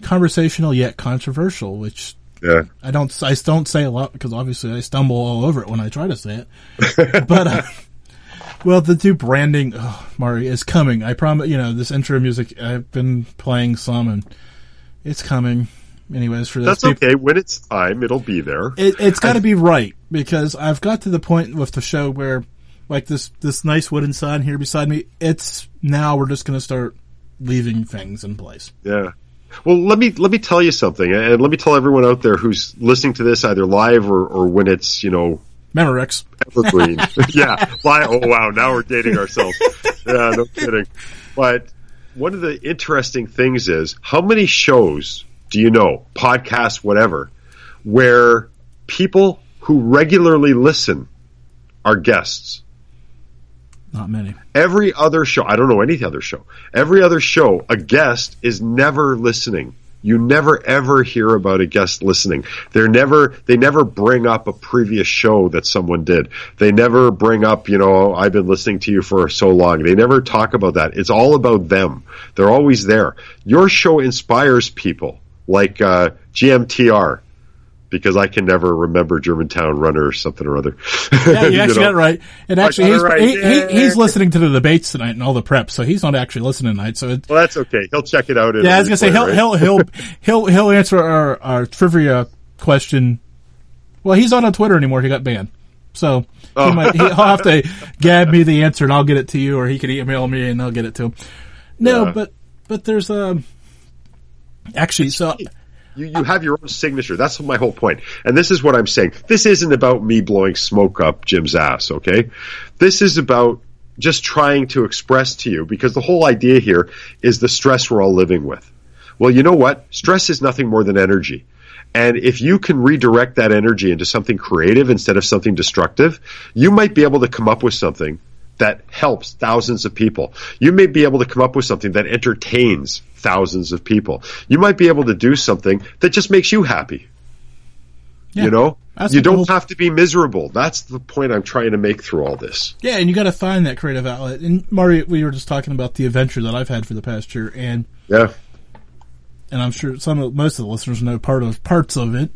conversational yet controversial, which
yeah.
I don't I don't say a lot because obviously I stumble all over it when I try to say it. but uh, well, the new branding, oh, Morry, is coming. I promise. You know, this intro music I've been playing some, and it's coming. Anyways, for this,
That's okay. When it's time, it'll be there.
it, it's got to be right because I've got to the point with the show where, like this this nice wooden sign here beside me, it's now we're just going to start leaving things in place.
Yeah. Well, let me let me tell you something, and let me tell everyone out there who's listening to this either live or, or when it's you know
Memorex.
evergreen. yeah. Live. Oh wow, now we're dating ourselves. Yeah, no kidding. But one of the interesting things is how many shows do you know, podcasts, whatever, where people who regularly listen are guests.
Not many.
Every other show, I don't know any other show. Every other show, a guest is never listening. You never ever hear about a guest listening. They're never, they never bring up a previous show that someone did. They never bring up, you know, I've been listening to you for so long. They never talk about that. It's all about them. They're always there. Your show inspires people like, uh, GMTR. Because I can never remember Germantown Runner or something or other.
Yeah, you actually got it right. And actually, he's,
right.
he, he, he's listening to the debates tonight and all the prep, so he's not actually listening tonight. So it,
Well, that's okay. He'll check it out.
yeah, I was gonna say he'll
right?
he'll he'll he'll he'll answer our our trivia question. Well, he's not on Twitter anymore. He got banned, so
Oh.
he might, he'll have to gab me the answer and I'll get it to you, or he could email me and I'll get it to him. No,
Yeah.
but but there's um actually so
You, you have your own signature. That's my whole point. And this is what I'm saying. This isn't about me blowing smoke up Jim's ass, okay? This is about just trying to express to you because the whole idea here is the stress we're all living with. Well, you know what? Stress is nothing more than energy. And if you can redirect that energy into something creative instead of something destructive, you might be able to come up with something that helps thousands of people. You may be able to come up with something that entertains thousands of people. You might be able to do something that just makes you happy.
yeah,
You know?
that's
You don't
whole-
have to be miserable. That's the point I'm trying to make through all this.
Yeah, and you got to find that creative outlet. And Morry, we were just talking about the adventure that I've had for the past year, and
Yeah.
and I'm sure some of most of the listeners know part of parts of it.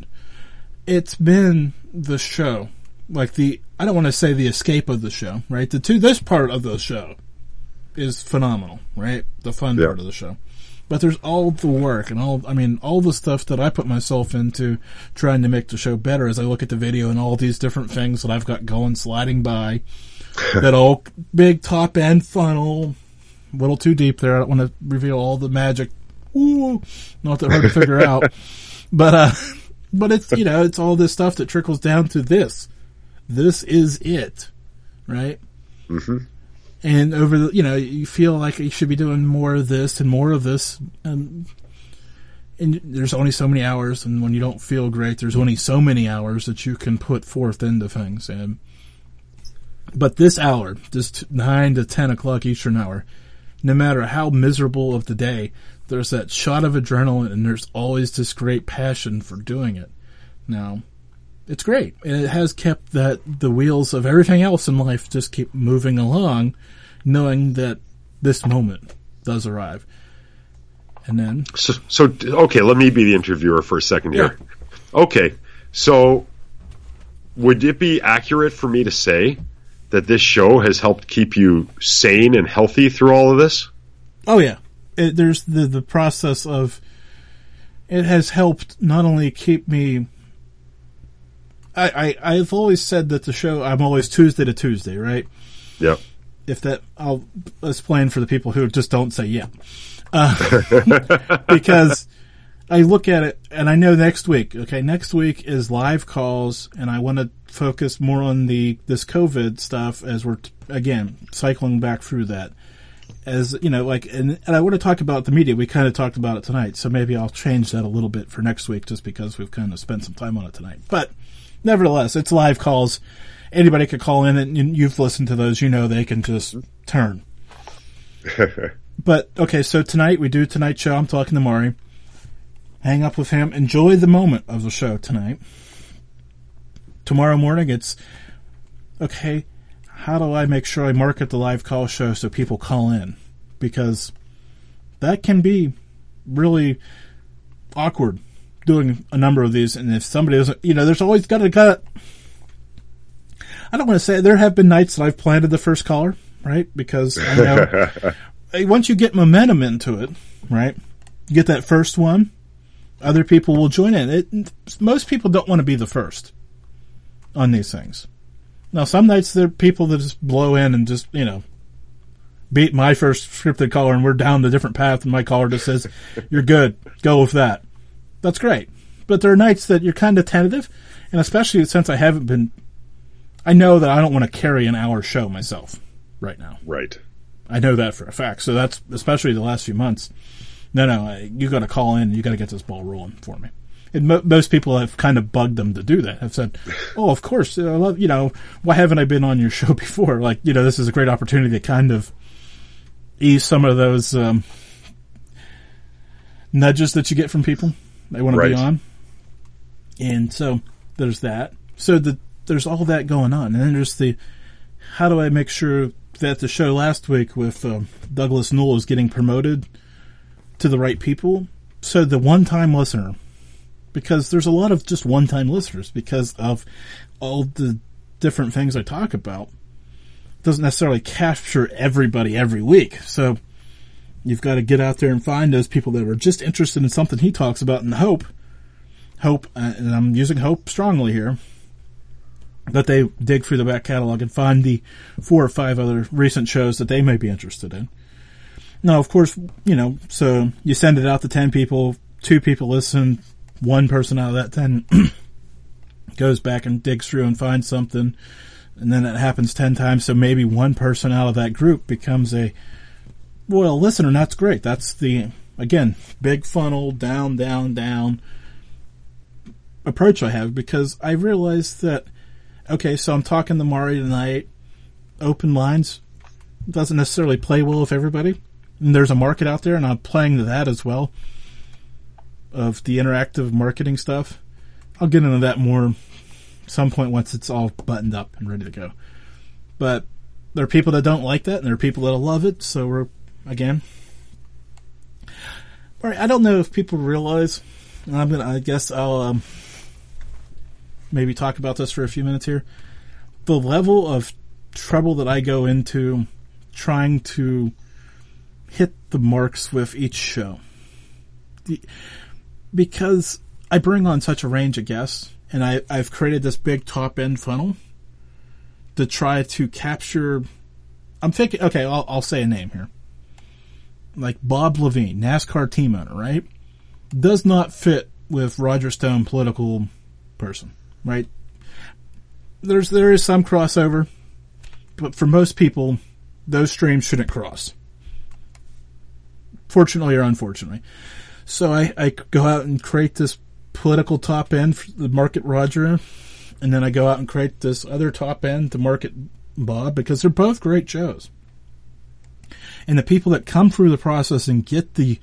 It's been the show, like the I don't want to say the escape of the show, right? The two this part of the show is phenomenal, right? The fun
Yeah.
part of the show. But there's all the work and all, I mean, all the stuff that I put myself into trying to make the show better as I look at the video and all these different things that I've got going sliding by. that old big top end funnel, a little too deep there. I don't want to reveal all the magic. Ooh, not that hard to figure out. But, uh, but it's, you know, it's all this stuff that trickles down to this. This is it. Right? And over the you know you feel like you should be doing more of this and more of this. And and there's only so many hours and when you don't feel great there's only so many hours that you can put forth into things. And but this hour this t- 9 to 10 o'clock eastern hour no matter how miserable of the day there's that shot of adrenaline and there's always this great passion for doing it. Now it's great, and it has kept that the wheels of everything else in life just keep moving along, knowing that this moment does arrive. And then,
So, so okay, let me be the interviewer for a second here. Okay, so would it be accurate for me to say that this show has helped keep you sane and healthy through all of this?
oh yeah, it, there's the the process of it has helped not only keep me. I, I I've always said that the show I'm always Tuesday to Tuesday, right?
Yep.
if that I'll explain for the people who just don't say yeah, uh, because I look at it and I know next week. Okay, next week is live calls, and I want to focus more on the this COVID stuff as we're again cycling back through that. As you know, like, and, and I want to talk about the media. We kind of talked about it tonight, so maybe I'll change that a little bit for next week, just because we've kind of spent some time on it tonight. But nevertheless, it's live calls. Anybody could call in, and you- you've listened to those. You know they can just turn. but okay, so tonight we do tonight's show. I'm talking to Morry. Hang up with him. Enjoy the moment of the show tonight. Tomorrow morning, it's okay. How do I make sure I market the live call show so people call in? Because that can be really awkward doing a number of these. And if somebody doesn't, you know, there's always got to got. I don't want to say there have been nights that I've planted the first caller, right? Because I know once you get momentum into it, right? You get that first one, other people will join in. It, most people don't want to be the first on these things. Now, some nights there are people that just blow in and just, you know, beat my first scripted caller and we're down the different path and my caller just says, you're good. Go with that. That's great. But there are nights that you're kind of tentative and especially since I haven't been, I know that I don't want to carry an hour show myself right now.
Right.
I know that for a fact. So that's especially the last few months. No, no, you got to call in. You got to get this ball rolling for me. And mo- most people have kind of bugged them to do that. Have said, "Oh, of course, I love you know. Why haven't I been on your show before? Like, you know, this is a great opportunity to kind of ease some of those um, nudges that you get from people. They want to be on, and so there's that. So the there's all that going on, and then there's the how do I make sure that the show last week with um, Douglas Newell is getting promoted to the right people? So the one-time listener, because there's a lot of just one-time listeners because of all the different things I talk about, doesn't necessarily capture everybody every week. So you've got to get out there and find those people that are just interested in something he talks about and hope, hope, uh, and I'm using hope strongly here, that they dig through the back catalog and find the four or five other recent shows that they may be interested in. Now, of course, you know, so you send it out to 10 people, two people listen, one person out of that 10 goes back and digs through and finds something, and then it happens 10 times, so maybe one person out of that group becomes a loyal listener, that's great. That's the, again, big funnel, down, down, down approach I have because I realized that okay, so I'm talking to Morry tonight. Open lines doesn't necessarily play well with everybody. And there's a market out there, and I'm playing to that as well of the interactive marketing stuff. I'll get into that more some point once it's all buttoned up and ready to go. But there are people that don't like that, and there are people that'll love it. So we're again. All right, I don't know if people realize. and I'm gonna. I guess I'll um, maybe talk about this for a few minutes here. The level of trouble that I go into trying to hit the marks with each show. The, because I bring on such a range of guests and I, I've created this big top end funnel to try to capture. I'm thinking, okay, I'll, I'll say a name here. Like Bob Leavine, NASCAR team owner, right? Does not fit with Roger Stone political person, right? There's there is some crossover, but for most people, those streams shouldn't cross. Fortunately or unfortunately, so I, I go out and create this political top end for the market Roger, and then I go out and create this other top end to market Bob because they're both great shows. And the people that come through the process and get the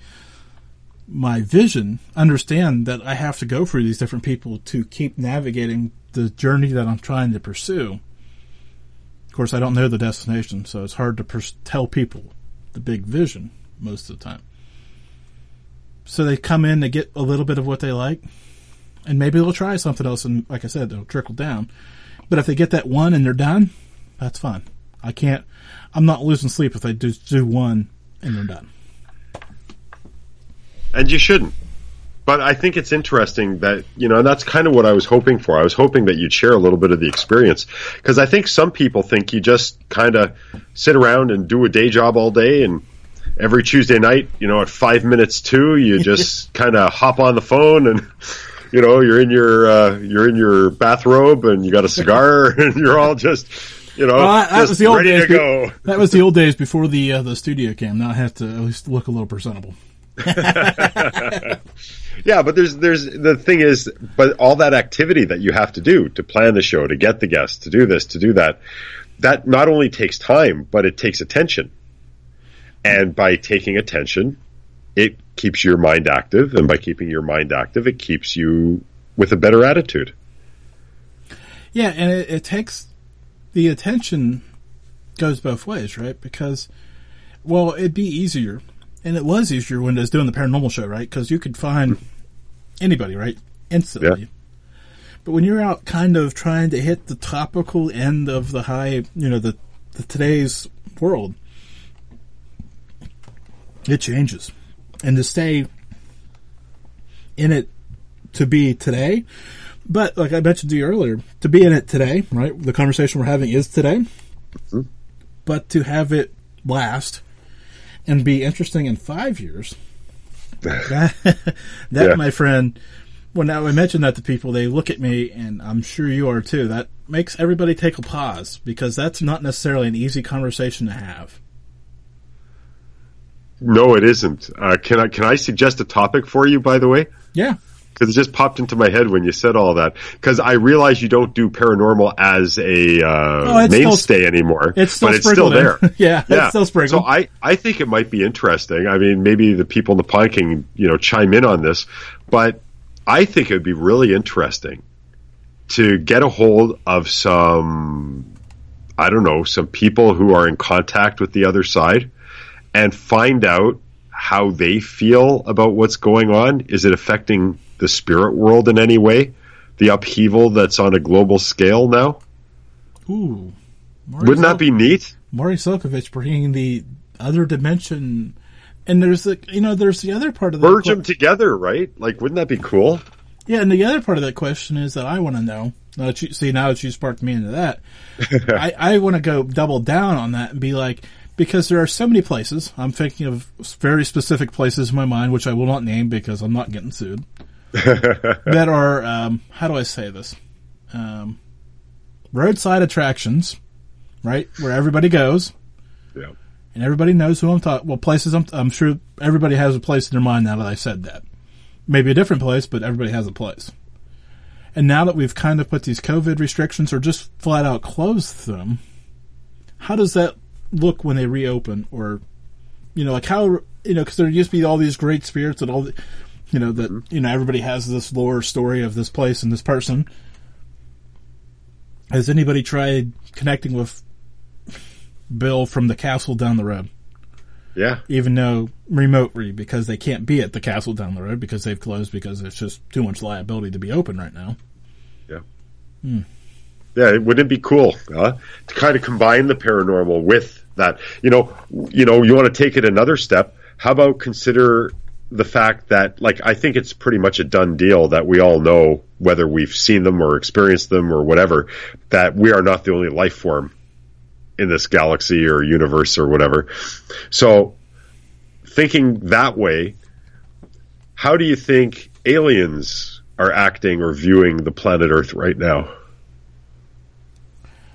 my vision understand that I have to go through these different people to keep navigating the journey that I'm trying to pursue. Of course, I don't know the destination, so it's hard to pers- tell people the big vision most of the time. So they come in, they get a little bit of what they like, and maybe they'll try something else, and like I said, it'll trickle down. But if they get that one and they're done, that's fine. I can't. I'm not losing sleep if I just do one and they're done.
And you shouldn't. But I think it's interesting that, you know, and that's kind of what I was hoping for. I was hoping that you'd share a little bit of the experience. Because I think some people think you just kind of sit around and do a day job all day and every Tuesday night, you know, at five minutes to, you just kind of hop on the phone and, you know, you're in your, uh, you're in your bathrobe and you got a cigar and you're all just, you know,
Well, that, was the old
ready
days.
to go.
That was the old days before the uh, the studio cam. Now I have to at least look a little presentable.
Yeah, but there's there's the thing is, but all that activity that you have to do to plan the show, to get the guests, to do this, to do that, that not only takes time, but it takes attention. And by taking attention, it keeps your mind active, and by keeping your mind active, it keeps you with a better attitude.
Yeah, and it, it takes the attention goes both ways, right? Because well, it'd be easier, and it was easier when I was doing the paranormal show, right? Because you could find anybody, right, instantly.
Yeah.
But when you're out, kind of trying to hit the topical end of the high, you know, the, the today's world, it changes, and to stay in it to be today. But like I mentioned to you earlier, to be in it today, right? The conversation we're having is today. But to have it last and be interesting in five years, that, that
Yeah.
my friend, when I mention that to people, they look at me, and I'm sure you are too. That makes everybody take a pause because that's not necessarily an easy conversation to have.
No, it isn't. Uh, can I can I suggest a topic for you? By the way,
Yeah.
Because it just popped into my head when you said all that. Because I realize you don't do paranormal as a uh,
Oh, it's still-
mainstay anymore,
It's still
but it's still there.
in. yeah, it's still sprinkled.
So I, I think it might be interesting. I mean, maybe the people in the pond can, you know, chime in on this, but I think it would be really interesting to get a hold of some, I don't know, some people who are in contact with the other side and find out how they feel about what's going on. Is it affecting the spirit world in any way? The upheaval that's on a global scale now?
Ooh. Morry
Wouldn't that be neat?
Morry Zelcovitch bringing the other dimension? And there's the, you know, there's the other part of the
Merge them together, right? Like, wouldn't that be cool?
Yeah, and the other part of that question is that I want to know. Now that you, see, now that you sparked me into that, I, I want to go double down on that and be like, because there are so many places. I'm thinking of very specific places in my mind, which I will not name because I'm not getting sued. that are, um, how do I say this? Um, roadside attractions, right? Where everybody goes
Yeah.
and everybody knows who I'm talking. Well, places I'm, I'm sure everybody has a place in their mind now that I said that. Maybe a different place, but everybody has a place. And now that we've kind of put these COVID restrictions or just flat out closed them, how does that look when they reopen? Or, you know, like how, you know, because there used to be all these great spirits and all the, you know, that, you know, everybody has this lore story of this place and this person. Has anybody tried connecting with Bill from the castle down the road?
Yeah.
even though remotely because they can't be at the castle down the road because they've closed because it's just too much liability to be open right now.
Yeah, Hmm. Yeah, wouldn't it be cool to kind of combine the paranormal with that? You know, you know, you want to take it another step. How about consider the fact that, like, I think it's pretty much a done deal that we all know whether we've seen them or experienced them or whatever that we are not the only life form in this galaxy or universe or whatever. So, thinking that way, how do you think aliens are acting or viewing the planet Earth right now?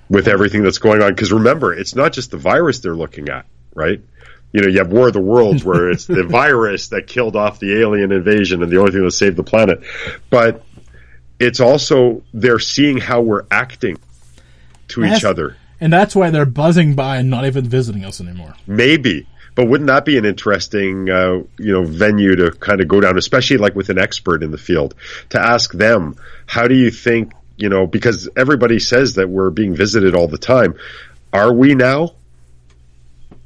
with everything that's going on. Because remember, it's not just the virus they're looking at, right? You know, you have War of the Worlds where it's the virus that killed off the alien invasion and the only thing that saved the planet. But it's also they're seeing how we're acting to each other.
And that's why they're buzzing by and not even visiting us anymore.
Maybe. But wouldn't that be an interesting, uh, you know, venue to kind of go down, especially like with an expert in the field, to ask them, how do you think you know, because everybody says that we're being visited all the time. Are we now?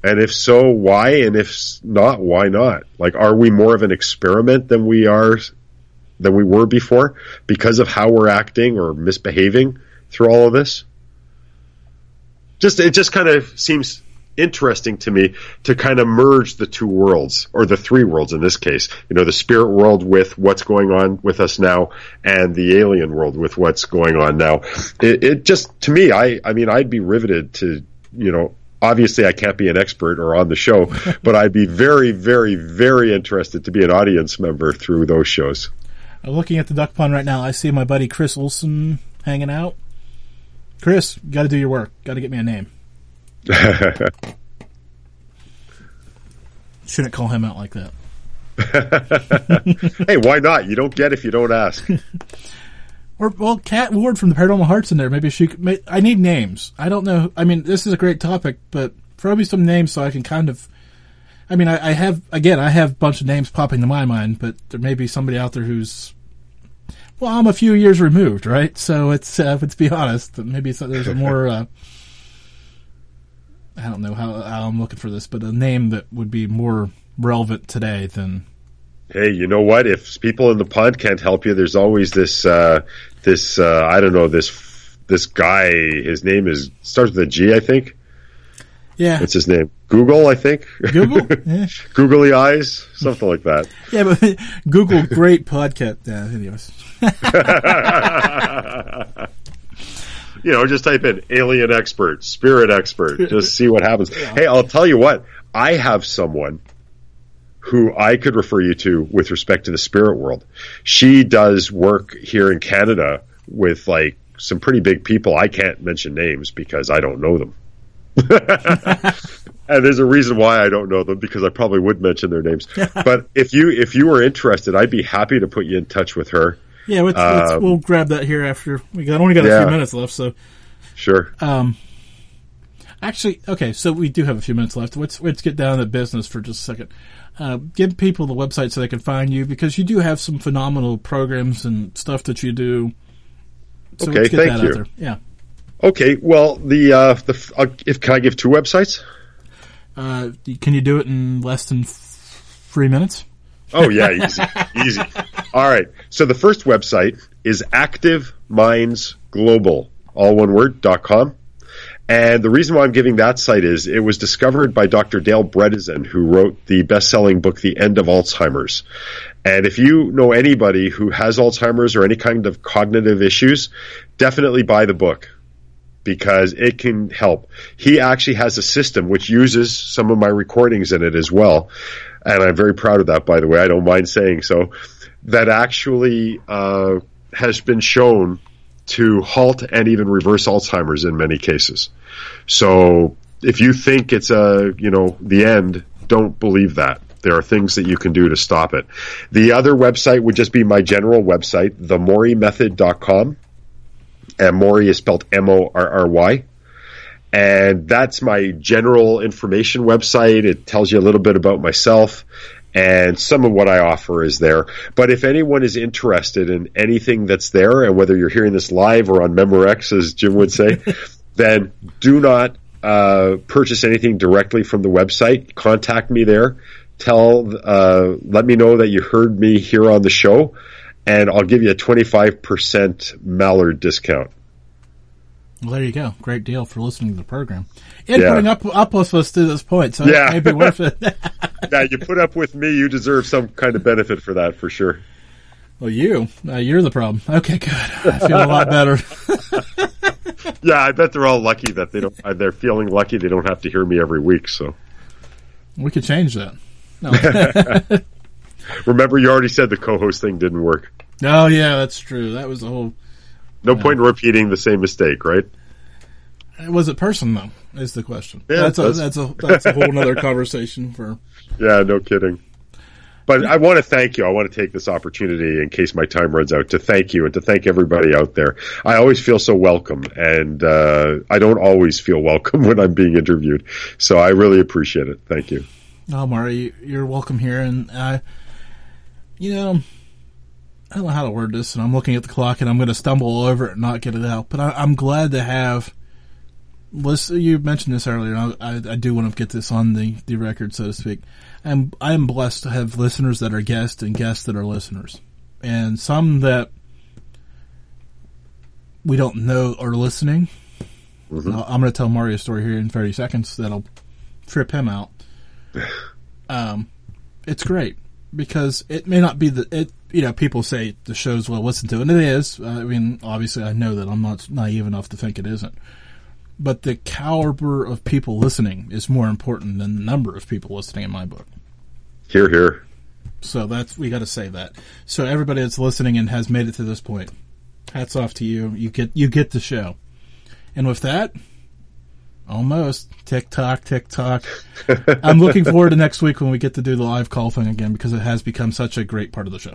And if so, why? And if not, why not? Like, are we more of an experiment than we are, than we were before because of how we're acting or misbehaving through all of this? Just, it just kind of seems interesting to me to kind of merge the two worlds or the three worlds in this case. You know, the spirit world with what's going on with us now and the alien world with what's going on now. It, it just, to me, I, I mean, I'd be riveted to, you know, obviously I can't be an expert or on the show, but I'd be very, very, very interested to be an audience member through those shows.
I'm looking at the duck pond right now. I see my buddy Chris Olson hanging out. Chris, got to do your work. Got to get me a name. Shouldn't call him out like that.
hey, why not? You don't get if you don't ask.
Or well, Kat Ward from the Paranormal Hearts in there. Maybe she. Could, I need names. I don't know. I mean, this is a great topic, but throw me some names so I can kind of. I mean, I, I have again. I have a bunch of names popping to my mind, but there may be somebody out there who's well, I'm a few years removed, right? So it's uh, let's be honest. Maybe there's a more uh, I don't know how, how, I'm looking for this, but a name that would be more relevant today than.
Hey, you know what? If people in the pond can't help you, there's always this uh, this uh, I don't know this this guy. His name is starts with a G, I think.
Yeah.
What's his name? Google, I think.
Google? Yeah.
Googly eyes, something like that.
Yeah, but Google, great podcast. Yeah, anyways.
you know, just type in alien expert, spirit expert, just see what happens. Yeah. Hey, I'll tell you what, I have someone who I could refer you to with respect to the spirit world. She does work here in Canada with like some pretty big people. I can't mention names because I don't know them. and there's a reason why I don't know them because I probably would mention their names. but if you if you were interested, I'd be happy to put you in touch with her.
Yeah, let's, let's, we'll grab that here after we got only got a yeah. few minutes left. So,
sure.
Um, actually, okay, so we do have a few minutes left. Let's let's get down to business for just a second. Uh, give people the website so they can find you because you do have some phenomenal programs and stuff that you do.
So okay, thank you.
Yeah.
Okay, well, the uh, the uh, if can I give two websites?
Uh, can you do it in less than f- three minutes?
Oh yeah, easy, easy. All right. So the first website is Active Minds Global, all one word, dot com. And the reason why I'm giving that site is it was discovered by Dr. Dale Bredesen, who wrote the best-selling book, The End of Alzheimer's. And if you know anybody who has Alzheimer's or any kind of cognitive issues, definitely buy the book because it can help. He actually has a system which uses some of my recordings in it as well and I'm very proud of that, by the way. I don't mind saying so. That actually uh, has been shown to halt and even reverse Alzheimer's in many cases. So if you think it's a you know the end, don't believe that. There are things that you can do to stop it. The other website would just be my general website, themorrymethod.com. And Morry is spelled M O R R Y and that's my general information website. It tells you a little bit about myself and some of what I offer is there. But if anyone is interested in anything that's there, and whether you're hearing this live or on Memorex, as Jim would say, then do not uh, purchase anything directly from the website. Contact me there. Tell, uh, let me know that you heard me here on the show, and I'll give you a 25% Malliard discount.
Well, there you go. Great deal for listening to the program and yeah. putting up up with us to this point. So yeah. it may be worth it.
yeah, you put up with me. You deserve some kind of benefit for that, for sure.
Well, you, uh, you're the problem. Okay, good. I feel a lot better.
yeah, I bet they're all lucky that they don't. They're feeling lucky they don't have to hear me every week. So
we could change that. No.
Remember, you already said the co-host thing didn't work.
Oh yeah, that's true. That was the whole
no point in repeating the same mistake, right?
Was it person though? Is the question. Yeah, that's, that's a that's a that's a whole other conversation for.
Yeah, no kidding. But I want to thank you. I want to take this opportunity, in case my time runs out, to thank you and to thank everybody out there. I always feel so welcome, and uh, I don't always feel welcome when I'm being interviewed. So I really appreciate it. Thank you.
Oh, Morry, you're welcome here, and uh, you know I don't know how to word this, and I'm looking at the clock, and I'm going to stumble over it and not get it out. But I, am glad to have. Listen, you mentioned this earlier. I, I, I, do want to get this on the, the record, so to speak. I'm I am blessed to have listeners that are guests and guests that are listeners, and some that we don't know are listening. Mm-hmm. I'm going to tell Morry a story here in 30 seconds that'll trip him out. Um, it's great because it may not be the it. You know, people say the show's well listened to, and it is. I mean, obviously, I know that I'm not naive enough to think it isn't. But the caliber of people listening is more important than the number of people listening in my book.
Here, here.
So that's we got to say that. So everybody that's listening and has made it to this point, hats off to you. You get you get the show. And with that, almost tick tock, tick tock. I'm looking forward to next week when we get to do the live call thing again because it has become such a great part of the show.